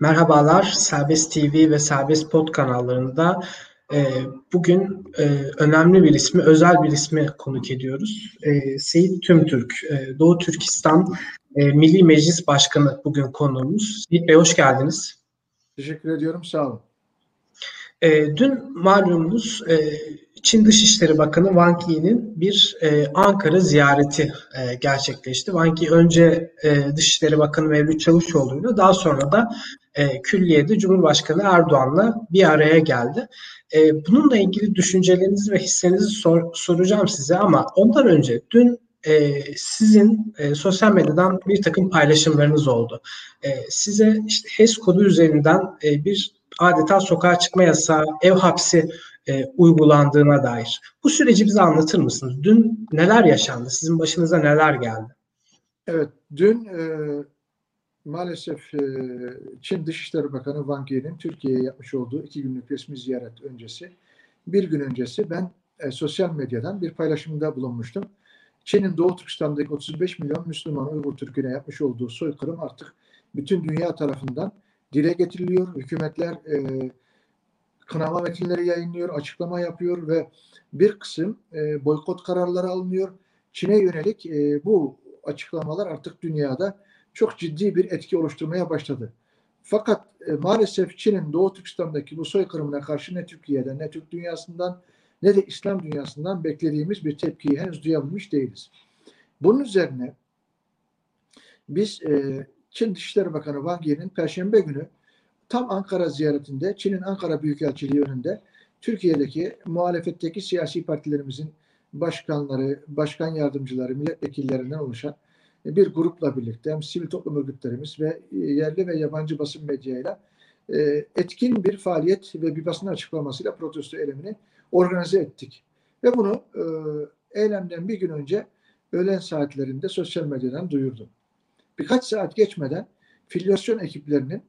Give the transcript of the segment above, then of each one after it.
Merhabalar, Serbest TV ve Serbest Pod kanallarında e, bugün e, önemli bir ismi, özel bir ismi konuk ediyoruz. E, Seyit Tümtürk, e, Doğu Türkistan e, Milli Meclis Başkanı bugün konuğumuz. Seyit Bey hoş geldiniz. Teşekkür ediyorum, sağ olun. E, dün malumunuz e, Çin Dışişleri Bakanı Wang Yi'nin bir e, Ankara ziyareti e, gerçekleşti. Wang Yi önce e, Dışişleri Bakanı Mevlüt Çavuşoğlu'yla daha sonra da e, külliyede Cumhurbaşkanı Erdoğan'la bir araya geldi. E, bununla ilgili düşüncelerinizi ve hislerinizi sor, soracağım size ama ondan önce dün e, sizin e, sosyal medyadan bir takım paylaşımlarınız oldu. E, size işte HES kodu üzerinden e, bir adeta sokağa çıkma yasağı, ev hapsi e, uygulandığına dair. Bu süreci bize anlatır mısınız? Dün neler yaşandı? Sizin başınıza neler geldi? Evet, dün e, maalesef e, Çin Dışişleri Bakanı Wang Yi'nin Türkiye'ye yapmış olduğu iki günlük resmi ziyaret öncesi, bir gün öncesi ben e, sosyal medyadan bir paylaşımda bulunmuştum. Çin'in Doğu Türkistan'daki 35 milyon Müslüman Uygur Türk'üne yapmış olduğu soykırım artık bütün dünya tarafından dile getiriliyor. Hükümetler e, kınama metinleri yayınlıyor, açıklama yapıyor ve bir kısım e, boykot kararları alınıyor. Çin'e yönelik e, bu açıklamalar artık dünyada çok ciddi bir etki oluşturmaya başladı. Fakat e, maalesef Çin'in Doğu Türkistan'daki bu soykırımına karşı ne Türkiye'den ne Türk dünyasından ne de İslam dünyasından beklediğimiz bir tepkiyi henüz duyabilmiş değiliz. Bunun üzerine biz e, Çin Dışişleri Bakanı Wang Yi'nin Perşembe günü tam Ankara ziyaretinde Çin'in Ankara Büyükelçiliği önünde Türkiye'deki muhalefetteki siyasi partilerimizin başkanları, başkan yardımcıları, milletvekillerinden oluşan bir grupla birlikte hem sivil toplum örgütlerimiz ve yerli ve yabancı basın medyayla e, etkin bir faaliyet ve bir basın açıklamasıyla protesto eylemini organize ettik. Ve bunu e, eylemden bir gün önce öğlen saatlerinde sosyal medyadan duyurdum. Birkaç saat geçmeden filyasyon ekiplerinin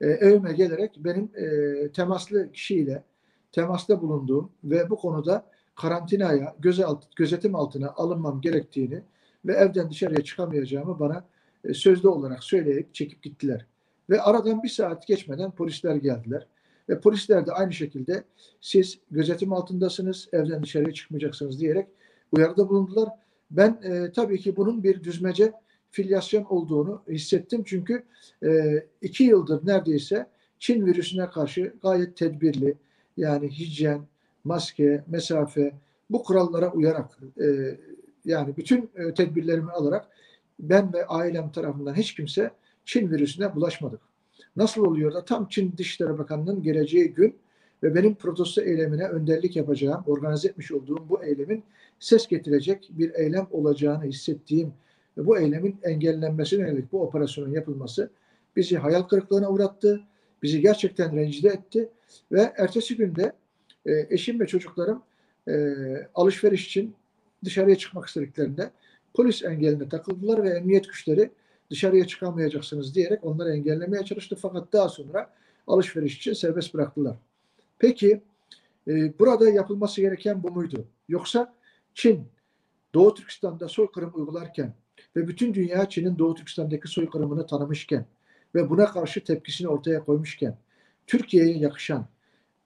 e, evime gelerek benim e, temaslı kişiyle temasta bulunduğum ve bu konuda karantinaya, göze gözetim altına alınmam gerektiğini ve evden dışarıya çıkamayacağımı bana e, sözlü olarak söyleyip çekip gittiler. Ve aradan bir saat geçmeden polisler geldiler. Ve polisler de aynı şekilde siz gözetim altındasınız, evden dışarıya çıkmayacaksınız diyerek uyarıda bulundular. Ben e, tabii ki bunun bir düzmece filyasyon olduğunu hissettim. Çünkü e, iki yıldır neredeyse Çin virüsüne karşı gayet tedbirli yani hijyen, maske, mesafe bu kurallara uyarak e, yani bütün e, tedbirlerimi alarak ben ve ailem tarafından hiç kimse Çin virüsüne bulaşmadık. Nasıl oluyor da tam Çin Dışişleri Bakanı'nın geleceği gün ve benim protesto eylemine önderlik yapacağım, organize etmiş olduğum bu eylemin ses getirecek bir eylem olacağını hissettiğim ve bu eylemin engellenmesine yönelik bu operasyonun yapılması bizi hayal kırıklığına uğrattı. Bizi gerçekten rencide etti ve ertesi günde e, eşim ve çocuklarım e, alışveriş için dışarıya çıkmak istediklerinde polis engeline takıldılar ve emniyet güçleri dışarıya çıkamayacaksınız diyerek onları engellemeye çalıştı. Fakat daha sonra alışveriş için serbest bıraktılar. Peki e, burada yapılması gereken bu muydu? Yoksa Çin Doğu Türkistan'da soykırım uygularken ve bütün dünya Çin'in Doğu Türkistan'daki soykırımını tanımışken ve buna karşı tepkisini ortaya koymuşken Türkiye'ye yakışan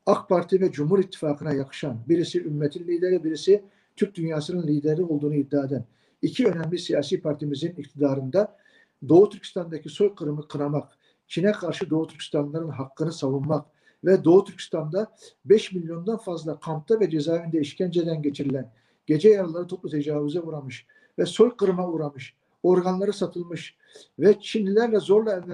AK Parti ve Cumhur İttifakı'na yakışan birisi ümmetin lideri birisi Türk dünyasının lideri olduğunu iddia eden iki önemli siyasi partimizin iktidarında Doğu Türkistan'daki soykırımı kınamak, Çin'e karşı Doğu Türkistanlıların hakkını savunmak ve Doğu Türkistan'da 5 milyondan fazla kampta ve cezaevinde işkenceden geçirilen, gece yarıları toplu tecavüze uğramış ve soykırıma uğramış, organları satılmış ve Çinlilerle zorla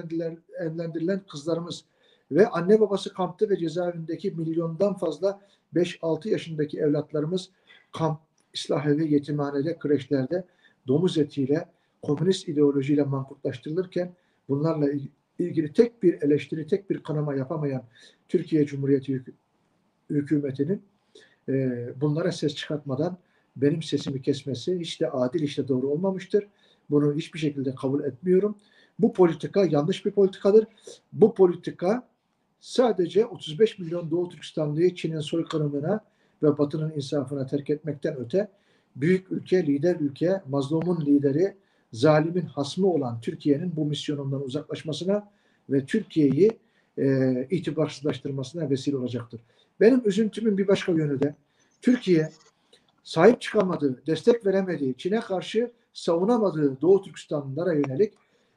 evlendirilen, kızlarımız ve anne babası kampta ve cezaevindeki milyondan fazla 5-6 yaşındaki evlatlarımız kamp, ıslah evi, yetimhanede, kreşlerde domuz etiyle, komünist ideolojiyle mankutlaştırılırken bunlarla ilgili tek bir eleştiri, tek bir kanama yapamayan Türkiye Cumhuriyeti hükümetinin e, bunlara ses çıkartmadan benim sesimi kesmesi hiç de adil, hiç de doğru olmamıştır. Bunu hiçbir şekilde kabul etmiyorum. Bu politika yanlış bir politikadır. Bu politika sadece 35 milyon Doğu Türkistanlıyı Çin'in soykırımına ve Batı'nın insafına terk etmekten öte büyük ülke, lider ülke, mazlumun lideri, zalimin hasmı olan Türkiye'nin bu misyonundan uzaklaşmasına ve Türkiye'yi e, itibarsızlaştırmasına vesile olacaktır. Benim üzüntümün bir başka yönü de Türkiye sahip çıkamadığı, destek veremediği, Çin'e karşı savunamadığı Doğu Türkistanlılara yönelik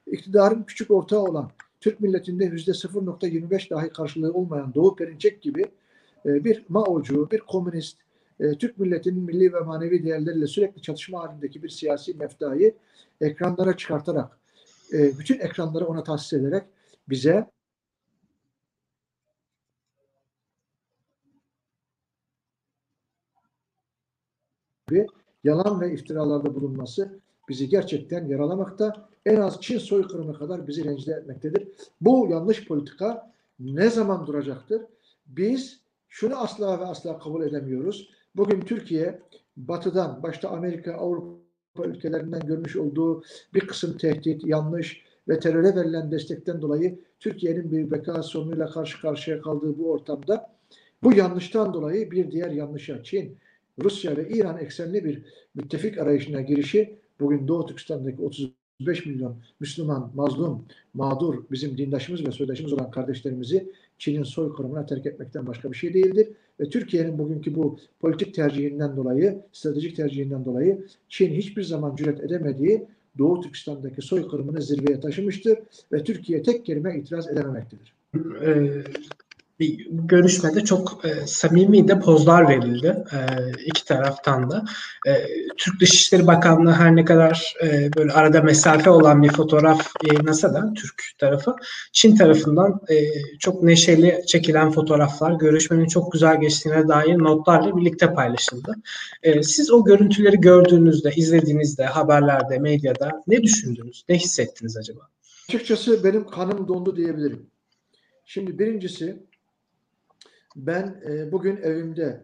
iktidarın küçük ortağı olan Türk milletinde yüzde 0.25 dahi karşılığı olmayan Doğu Perinçek gibi e, bir Mao'cu, bir komünist, e, Türk milletinin milli ve manevi değerleriyle sürekli çatışma halindeki bir siyasi meftayı ekranlara çıkartarak, e, bütün ekranları ona tahsis ederek bize gibi yalan ve iftiralarda bulunması bizi gerçekten yaralamakta. En az Çin soykırımı kadar bizi rencide etmektedir. Bu yanlış politika ne zaman duracaktır? Biz şunu asla ve asla kabul edemiyoruz. Bugün Türkiye batıdan, başta Amerika, Avrupa ülkelerinden görmüş olduğu bir kısım tehdit, yanlış ve teröre verilen destekten dolayı Türkiye'nin bir beka sorunuyla karşı karşıya kaldığı bu ortamda bu yanlıştan dolayı bir diğer yanlışa Çin, Rusya ve İran eksenli bir müttefik arayışına girişi bugün Doğu Türkistan'daki 35 milyon Müslüman, mazlum, mağdur bizim dindaşımız ve soydaşımız olan kardeşlerimizi Çin'in soykırımına terk etmekten başka bir şey değildir. Ve Türkiye'nin bugünkü bu politik tercihinden dolayı, stratejik tercihinden dolayı Çin hiçbir zaman cüret edemediği Doğu Türkistan'daki soykırımını zirveye taşımıştır ve Türkiye tek kelime itiraz edememektedir. Ee, bir görüşmede çok e, samimi de pozlar verildi e, iki taraftan da. E, Türk Dışişleri Bakanlığı her ne kadar e, böyle arada mesafe olan bir fotoğraf yayınlasa da Türk tarafı Çin tarafından e, çok neşeli çekilen fotoğraflar görüşmenin çok güzel geçtiğine dair notlarla birlikte paylaşıldı. E, siz o görüntüleri gördüğünüzde, izlediğinizde, haberlerde, medyada ne düşündünüz, ne hissettiniz acaba? Açıkçası benim kanım dondu diyebilirim. Şimdi birincisi ben e, bugün evimde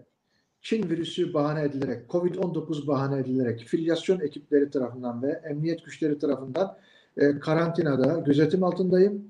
Çin virüsü bahane edilerek, Covid-19 bahane edilerek filyasyon ekipleri tarafından ve emniyet güçleri tarafından e, karantinada gözetim altındayım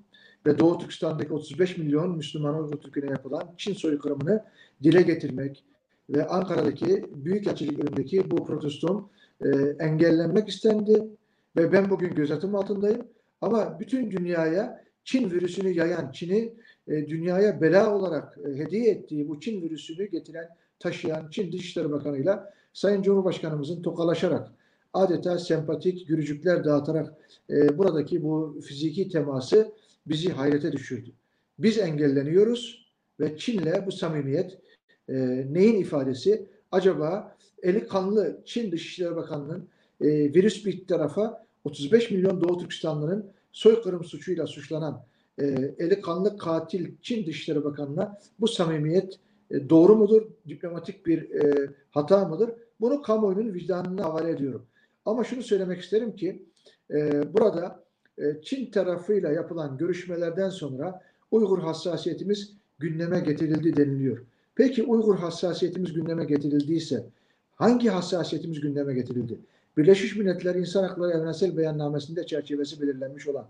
ve Doğu Türkistan'daki 35 milyon Müslüman Uygur Türk'üne yapılan Çin soykırımını dile getirmek ve Ankara'daki Büyükelçilik önündeki bu proteston e, engellenmek istendi ve ben bugün gözetim altındayım. Ama bütün dünyaya Çin virüsünü yayan, Çin'i dünyaya bela olarak e, hediye ettiği bu Çin virüsünü getiren, taşıyan Çin Dışişleri Bakanı'yla Sayın Cumhurbaşkanımızın tokalaşarak adeta sempatik gürücükler dağıtarak e, buradaki bu fiziki teması bizi hayrete düşürdü. Biz engelleniyoruz ve Çin'le bu samimiyet e, neyin ifadesi? Acaba eli kanlı Çin Dışişleri Bakanı'nın e, virüs bir tarafa 35 milyon Doğu Türkistanlı'nın soykırım suçuyla suçlanan e, eli kanlı katil Çin Dışişleri Bakanı'na bu samimiyet e, doğru mudur? Diplomatik bir e, hata mıdır? Bunu kamuoyunun vicdanına havale ediyorum. Ama şunu söylemek isterim ki e, burada e, Çin tarafıyla yapılan görüşmelerden sonra Uygur hassasiyetimiz gündeme getirildi deniliyor. Peki Uygur hassasiyetimiz gündeme getirildiyse hangi hassasiyetimiz gündeme getirildi? Birleşmiş Milletler İnsan Hakları Evrensel Beyannamesi'nde çerçevesi belirlenmiş olan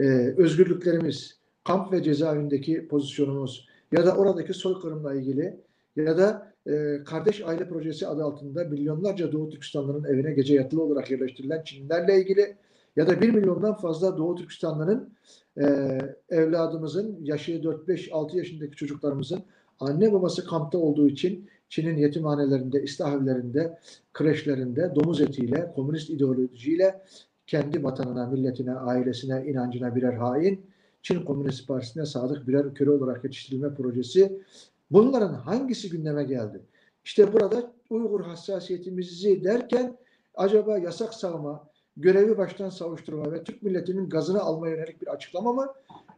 e, özgürlüklerimiz, kamp ve cezaevindeki pozisyonumuz ya da oradaki soykırımla ilgili ya da e, Kardeş Aile Projesi adı altında milyonlarca Doğu Türkistanlı'nın evine gece yatılı olarak yerleştirilen Çinlilerle ilgili ya da bir milyondan fazla Doğu Türkistanlı'nın e, evladımızın yaşı 4-5-6 yaşındaki çocuklarımızın anne babası kampta olduğu için Çin'in yetimhanelerinde, istahevlerinde, kreşlerinde domuz etiyle, komünist ideolojiyle kendi vatanına, milletine, ailesine, inancına birer hain, Çin Komünist Partisi'ne sadık birer köle olarak yetiştirilme projesi. Bunların hangisi gündeme geldi? İşte burada Uygur hassasiyetimizi derken acaba yasak savma, görevi baştan savuşturma ve Türk milletinin gazını almaya yönelik bir açıklama mı?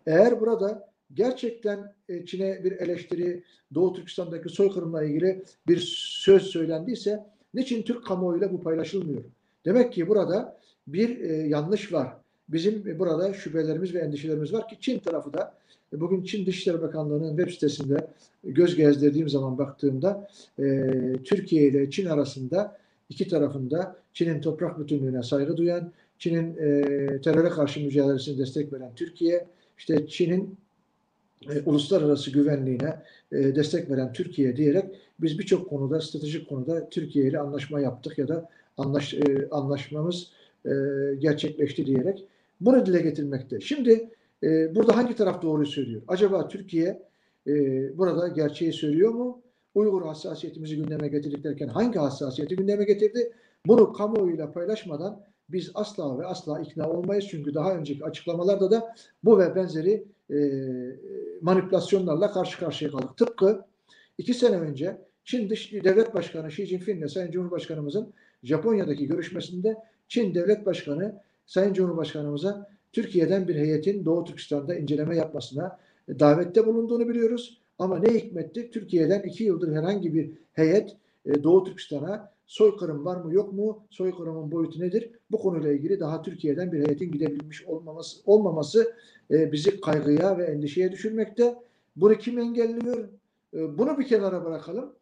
Eğer burada gerçekten e, Çin'e bir eleştiri, Doğu Türkistan'daki soykırımla ilgili bir söz söylendiyse niçin Türk kamuoyuyla bu paylaşılmıyor? Demek ki burada bir e, yanlış var. Bizim burada şüphelerimiz ve endişelerimiz var ki Çin tarafı da e, bugün Çin Dışişleri Bakanlığı'nın web sitesinde göz gezdirdiğim zaman baktığımda e, Türkiye ile Çin arasında iki tarafında Çin'in toprak bütünlüğüne saygı duyan, Çin'in e, teröre karşı mücadelesine destek veren Türkiye, işte Çin'in e, uluslararası güvenliğine e, destek veren Türkiye diyerek biz birçok konuda, stratejik konuda Türkiye ile anlaşma yaptık ya da anlaş, e, anlaşmamız e, gerçekleşti diyerek bunu dile getirmekte. Şimdi e, burada hangi taraf doğruyu söylüyor? Acaba Türkiye e, burada gerçeği söylüyor mu? Uygur hassasiyetimizi gündeme getirdik derken hangi hassasiyeti gündeme getirdi? Bunu kamuoyuyla paylaşmadan biz asla ve asla ikna olmayız. Çünkü daha önceki açıklamalarda da bu ve benzeri e, manipülasyonlarla karşı karşıya kaldık. Tıpkı iki sene önce Çin Dış Devlet Başkanı Xi Jinping ile Sayın Cumhurbaşkanımızın Japonya'daki görüşmesinde Çin Devlet Başkanı Sayın Cumhurbaşkanımıza Türkiye'den bir heyetin Doğu Türkistan'da inceleme yapmasına davette bulunduğunu biliyoruz. Ama ne hikmetti? Türkiye'den iki yıldır herhangi bir heyet e, Doğu Türkistan'a soykırım var mı yok mu? Soykırımın boyutu nedir? Bu konuyla ilgili daha Türkiye'den bir heyetin gidebilmiş olmaması, olmaması e, bizi kaygıya ve endişeye düşürmekte. Bunu kim engelliyor? E, bunu bir kenara bırakalım.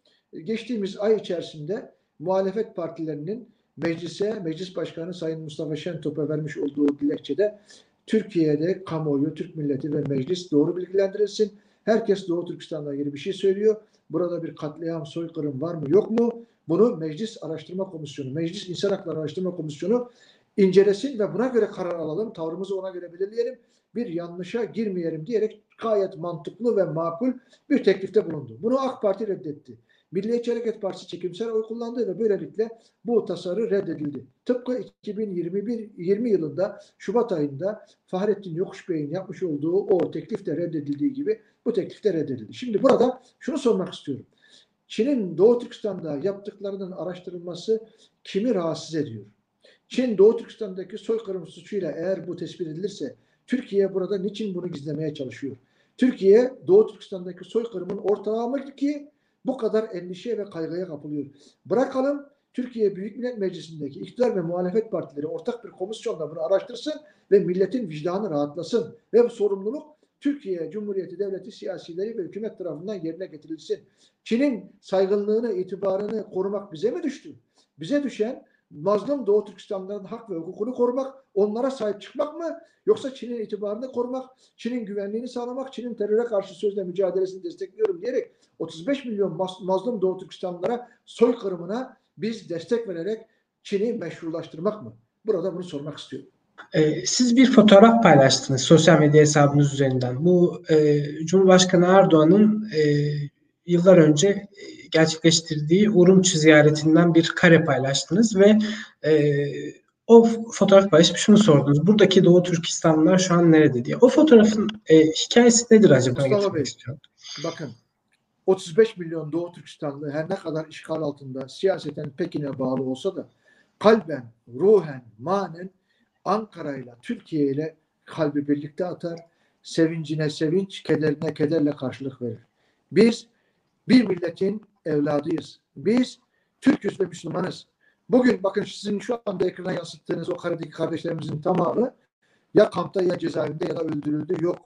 Geçtiğimiz ay içerisinde muhalefet partilerinin meclise, meclis başkanı Sayın Mustafa Şentop'a vermiş olduğu dilekçede Türkiye'de kamuoyu, Türk milleti ve meclis doğru bilgilendirilsin. Herkes Doğu Türkistan'la ilgili bir şey söylüyor. Burada bir katliam, soykırım var mı yok mu? Bunu Meclis Araştırma Komisyonu, Meclis İnsan Hakları Araştırma Komisyonu incelesin ve buna göre karar alalım. Tavrımızı ona göre belirleyelim. Bir yanlışa girmeyelim diyerek gayet mantıklı ve makul bir teklifte bulundu. Bunu AK Parti reddetti. Milliyetçi Hareket Partisi çekimsel oy kullandı ve böylelikle bu tasarı reddedildi. Tıpkı 2021 20 yılında Şubat ayında Fahrettin Yokuş Bey'in yapmış olduğu o teklifte reddedildiği gibi bu teklifte reddedildi. Şimdi burada şunu sormak istiyorum. Çin'in Doğu Türkistan'da yaptıklarının araştırılması kimi rahatsız ediyor? Çin Doğu Türkistan'daki soykırım suçuyla eğer bu tespit edilirse Türkiye burada niçin bunu gizlemeye çalışıyor? Türkiye Doğu Türkistan'daki soykırımın ortağı mı ki bu kadar endişe ve kaygıya kapılıyor. Bırakalım Türkiye Büyük Millet Meclisi'ndeki iktidar ve muhalefet partileri ortak bir komisyonla bunu araştırsın ve milletin vicdanı rahatlasın. Ve bu sorumluluk Türkiye Cumhuriyeti Devleti siyasileri ve hükümet tarafından yerine getirilsin. Çin'in saygınlığını, itibarını korumak bize mi düştü? Bize düşen mazlum Doğu Türkistanların hak ve hukukunu korumak, onlara sahip çıkmak mı? Yoksa Çin'in itibarını korumak, Çin'in güvenliğini sağlamak, Çin'in teröre karşı sözle mücadelesini destekliyorum diyerek 35 milyon mazlum Doğu Türkistanlılara soykırımına biz destek vererek Çin'i meşrulaştırmak mı? Burada bunu sormak istiyorum. Ee, siz bir fotoğraf paylaştınız sosyal medya hesabınız üzerinden. Bu e, Cumhurbaşkanı Erdoğan'ın e, yıllar önce gerçekleştirdiği Urumçi ziyaretinden bir kare paylaştınız ve e, o fotoğraf paylaşıp şunu sordunuz. Buradaki Doğu Türkistanlılar şu an nerede diye. O fotoğrafın e, hikayesi nedir acaba? Mustafa Bey, bakın 35 milyon Doğu Türkistanlı her ne kadar işgal altında siyaseten Pekin'e bağlı olsa da kalben, ruhen, manen Ankara ile Türkiye ile kalbi birlikte atar. Sevincine sevinç, kederine kederle karşılık verir. Biz bir milletin evladıyız. Biz Türküz ve Müslümanız. Bugün bakın sizin şu anda ekrana yansıttığınız o karedeki kardeşlerimizin tamamı ya kampta ya cezaevinde ya da öldürüldü. Yok.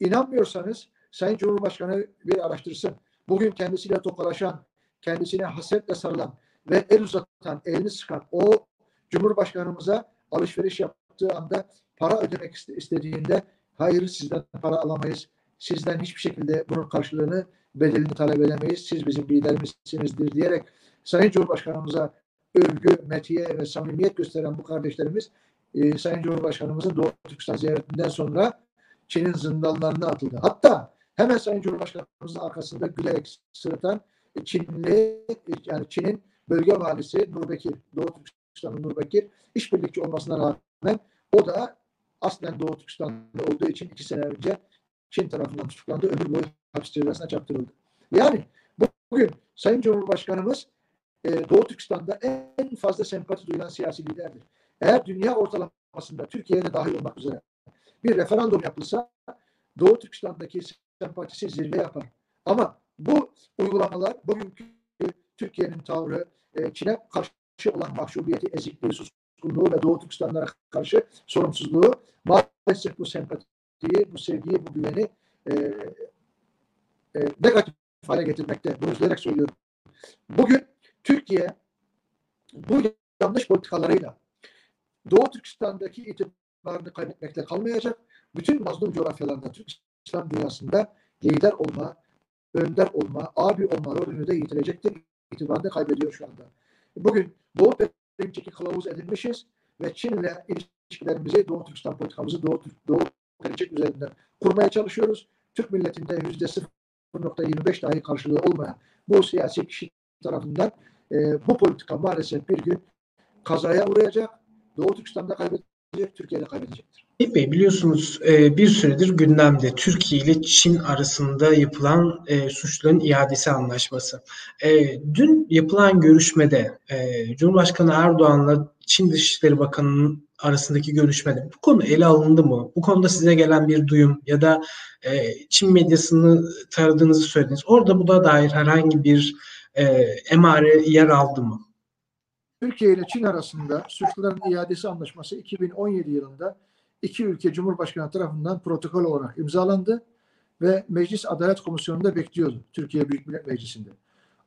İnanmıyorsanız Sayın Cumhurbaşkanı bir araştırsın. Bugün kendisiyle tokalaşan, kendisine hasretle sarılan ve el uzatan, elini sıkan o Cumhurbaşkanımıza alışveriş yaptığı anda para ödemek istediğinde hayır sizden para alamayız. Sizden hiçbir şekilde bunun karşılığını bedelini talep edemeyiz. Siz bizim liderimizsinizdir diyerek Sayın Cumhurbaşkanımıza övgü, metiye ve samimiyet gösteren bu kardeşlerimiz e, Sayın Cumhurbaşkanımızın Doğu Türkistan ziyaretinden sonra Çin'in zindanlarına atıldı. Hatta hemen Sayın Cumhurbaşkanımızın arkasında gülerek sırıtan Çinli yani Çin'in bölge valisi Nurbekir, Doğu Türkistan'ın Nurbekir işbirlikçi olmasına rağmen o da aslen Doğu Türkistan'da olduğu için iki sene önce Çin tarafından tutuklandı. Ömür boyu hapis cezasına çarptırıldı. Yani bugün Sayın Cumhurbaşkanımız e, Doğu Türkistan'da en fazla sempati duyulan siyasi liderdir. Eğer dünya ortalamasında Türkiye'de dahil olmak üzere bir referandum yapılsa Doğu Türkistan'daki sempatisi zirve yapar. Ama bu uygulamalar bugünkü Türkiye'nin tavrı e, Çin'e karşı olan mahcubiyeti, ezikliği, suskunluğu ve Doğu Türkistanlara karşı sorumsuzluğu maalesef bu sempatiyi, bu sevgiyi, bu güveni e, e, negatif hale getirmekte. Bunu üzülerek söylüyorum. Bugün Türkiye bu yanlış politikalarıyla Doğu Türkistan'daki itibarını kaybetmekle kalmayacak. Bütün mazlum coğrafyalarda Türk İslam dünyasında lider olma, önder olma, abi olma rolünü de yitirecektir. İtibarını kaybediyor şu anda. Bugün Doğu Perinçek'i kılavuz edilmişiz ve Çin'le ilişkilerimizi, Doğu Türkistan politikamızı Doğu, Doğu Perinçek üzerinden kurmaya çalışıyoruz. Türk milletinde yüzde 0.25 dahi karşılığı olmayan bu siyasi kişi tarafından e, bu politika maalesef bir gün kazaya uğrayacak. Doğu Türkistan'da kaybedecek, Türkiye'de kaybedecektir. Bey biliyorsunuz e, bir süredir gündemde Türkiye ile Çin arasında yapılan e, suçların iadesi anlaşması. E, dün yapılan görüşmede Cumhurbaşkanı Erdoğan'la Çin Dışişleri Bakanı'nın arasındaki görüşmede bu konu ele alındı mı? Bu konuda size gelen bir duyum ya da e, Çin medyasını taradığınızı söylediniz. Orada bu da dair herhangi bir e, emare yer aldı mı? Türkiye ile Çin arasında suçluların iadesi anlaşması 2017 yılında iki ülke Cumhurbaşkanı tarafından protokol olarak imzalandı ve Meclis Adalet Komisyonu'nda bekliyordu Türkiye Büyük Millet Meclisi'nde.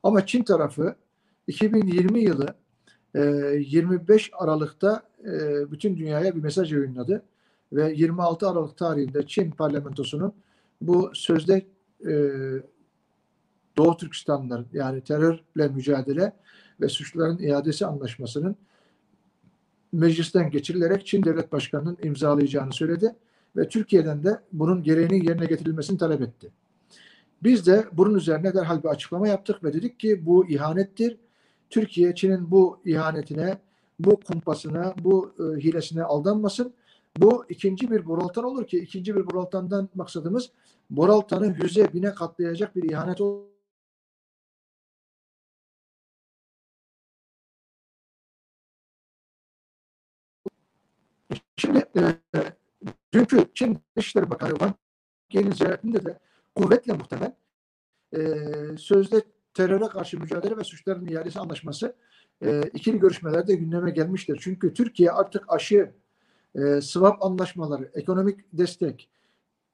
Ama Çin tarafı 2020 yılı 25 Aralık'ta bütün dünyaya bir mesaj yayınladı ve 26 Aralık tarihinde Çin parlamentosunun bu sözde Doğu Türkistanların yani terörle mücadele ve suçluların iadesi anlaşmasının meclisten geçirilerek Çin Devlet Başkanı'nın imzalayacağını söyledi ve Türkiye'den de bunun gereğinin yerine getirilmesini talep etti. Biz de bunun üzerine derhal bir açıklama yaptık ve dedik ki bu ihanettir. Türkiye Çin'in bu ihanetine, bu kumpasına, bu e, hilesine aldanmasın. Bu ikinci bir Boraltan olur ki ikinci bir Boraltan'dan maksadımız Boraltan'ı yüze bine katlayacak bir ihanet olur Şimdi e, dünkü Çin Dışişleri Bakanı Wang Yi'nin ziyaretinde de kuvvetle muhtemel e, sözde teröre karşı mücadele ve suçların iadesi anlaşması e, ikili görüşmelerde gündeme gelmiştir. Çünkü Türkiye artık aşı, e, swap anlaşmaları, ekonomik destek,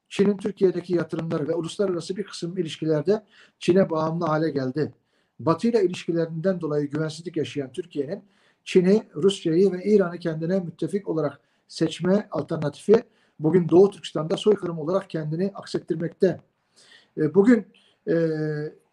Çin'in Türkiye'deki yatırımları ve uluslararası bir kısım ilişkilerde Çin'e bağımlı hale geldi. Batı ile ilişkilerinden dolayı güvensizlik yaşayan Türkiye'nin Çin'i, Rusya'yı ve İran'ı kendine müttefik olarak seçme alternatifi bugün Doğu Türkistan'da soykırım olarak kendini aksettirmekte. E, bugün e,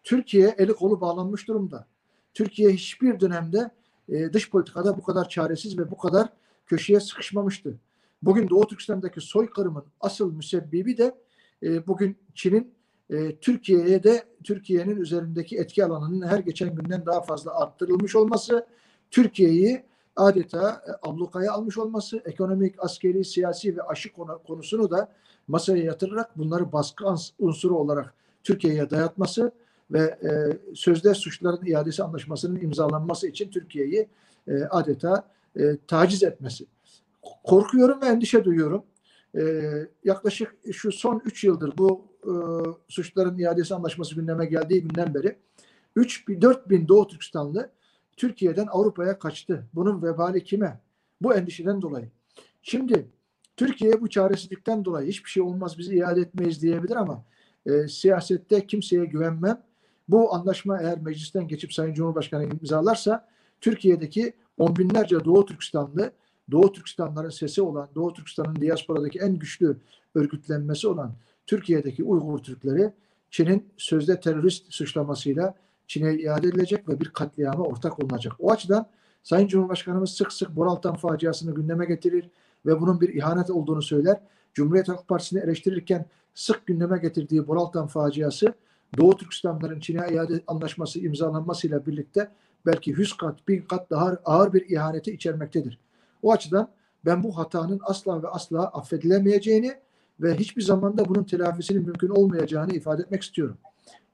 Türkiye eli kolu bağlanmış durumda. Türkiye hiçbir dönemde e, dış politikada bu kadar çaresiz ve bu kadar köşeye sıkışmamıştı. Bugün Doğu Türkistan'daki soykırımın asıl müsebbibi de e, bugün Çin'in e, Türkiye'ye de Türkiye'nin üzerindeki etki alanının her geçen günden daha fazla arttırılmış olması, Türkiye'yi adeta e, ablukaya almış olması, ekonomik, askeri, siyasi ve aşı konu, konusunu da masaya yatırarak bunları baskı unsuru olarak Türkiye'ye dayatması ve e, sözde suçların iadesi anlaşmasının imzalanması için Türkiye'yi e, adeta e, taciz etmesi. Korkuyorum ve endişe duyuyorum. E, yaklaşık şu son 3 yıldır bu e, suçların iadesi anlaşması gündeme geldiği günden beri 3 4 bin Doğu Türkistanlı Türkiye'den Avrupa'ya kaçtı. Bunun vebali kime? Bu endişeden dolayı. Şimdi Türkiye bu çaresizlikten dolayı hiçbir şey olmaz bizi iade etmeyiz diyebilir ama e, siyasette kimseye güvenmem. Bu anlaşma eğer meclisten geçip Sayın Cumhurbaşkanı imzalarsa Türkiye'deki on binlerce Doğu Türkistanlı, Doğu Türkistanların sesi olan, Doğu Türkistan'ın diasporadaki en güçlü örgütlenmesi olan Türkiye'deki Uygur Türkleri Çin'in sözde terörist suçlamasıyla Çin'e iade edilecek ve bir katliama ortak olunacak. O açıdan Sayın Cumhurbaşkanımız sık sık Boraltan faciasını gündeme getirir ve bunun bir ihanet olduğunu söyler. Cumhuriyet Halk Partisi'ni eleştirirken sık gündeme getirdiği Boraltan faciası Doğu Türkistanların Çin'e iade anlaşması imzalanmasıyla birlikte belki 100 kat, 1000 kat daha ağır bir ihaneti içermektedir. O açıdan ben bu hatanın asla ve asla affedilemeyeceğini ve hiçbir zamanda bunun telafisinin mümkün olmayacağını ifade etmek istiyorum.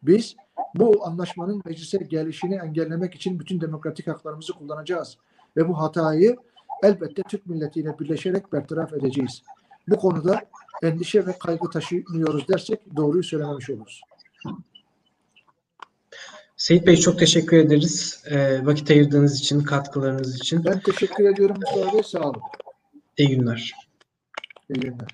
Biz bu anlaşmanın meclise gelişini engellemek için bütün demokratik haklarımızı kullanacağız. Ve bu hatayı elbette Türk milletiyle birleşerek bertaraf edeceğiz. Bu konuda endişe ve kaygı taşımıyoruz dersek doğruyu söylememiş oluruz. Seyit Bey çok teşekkür ederiz. E, vakit ayırdığınız için, katkılarınız için. Ben teşekkür ediyorum Mustafa Bey. Sağ olun. İyi günler. İyi günler.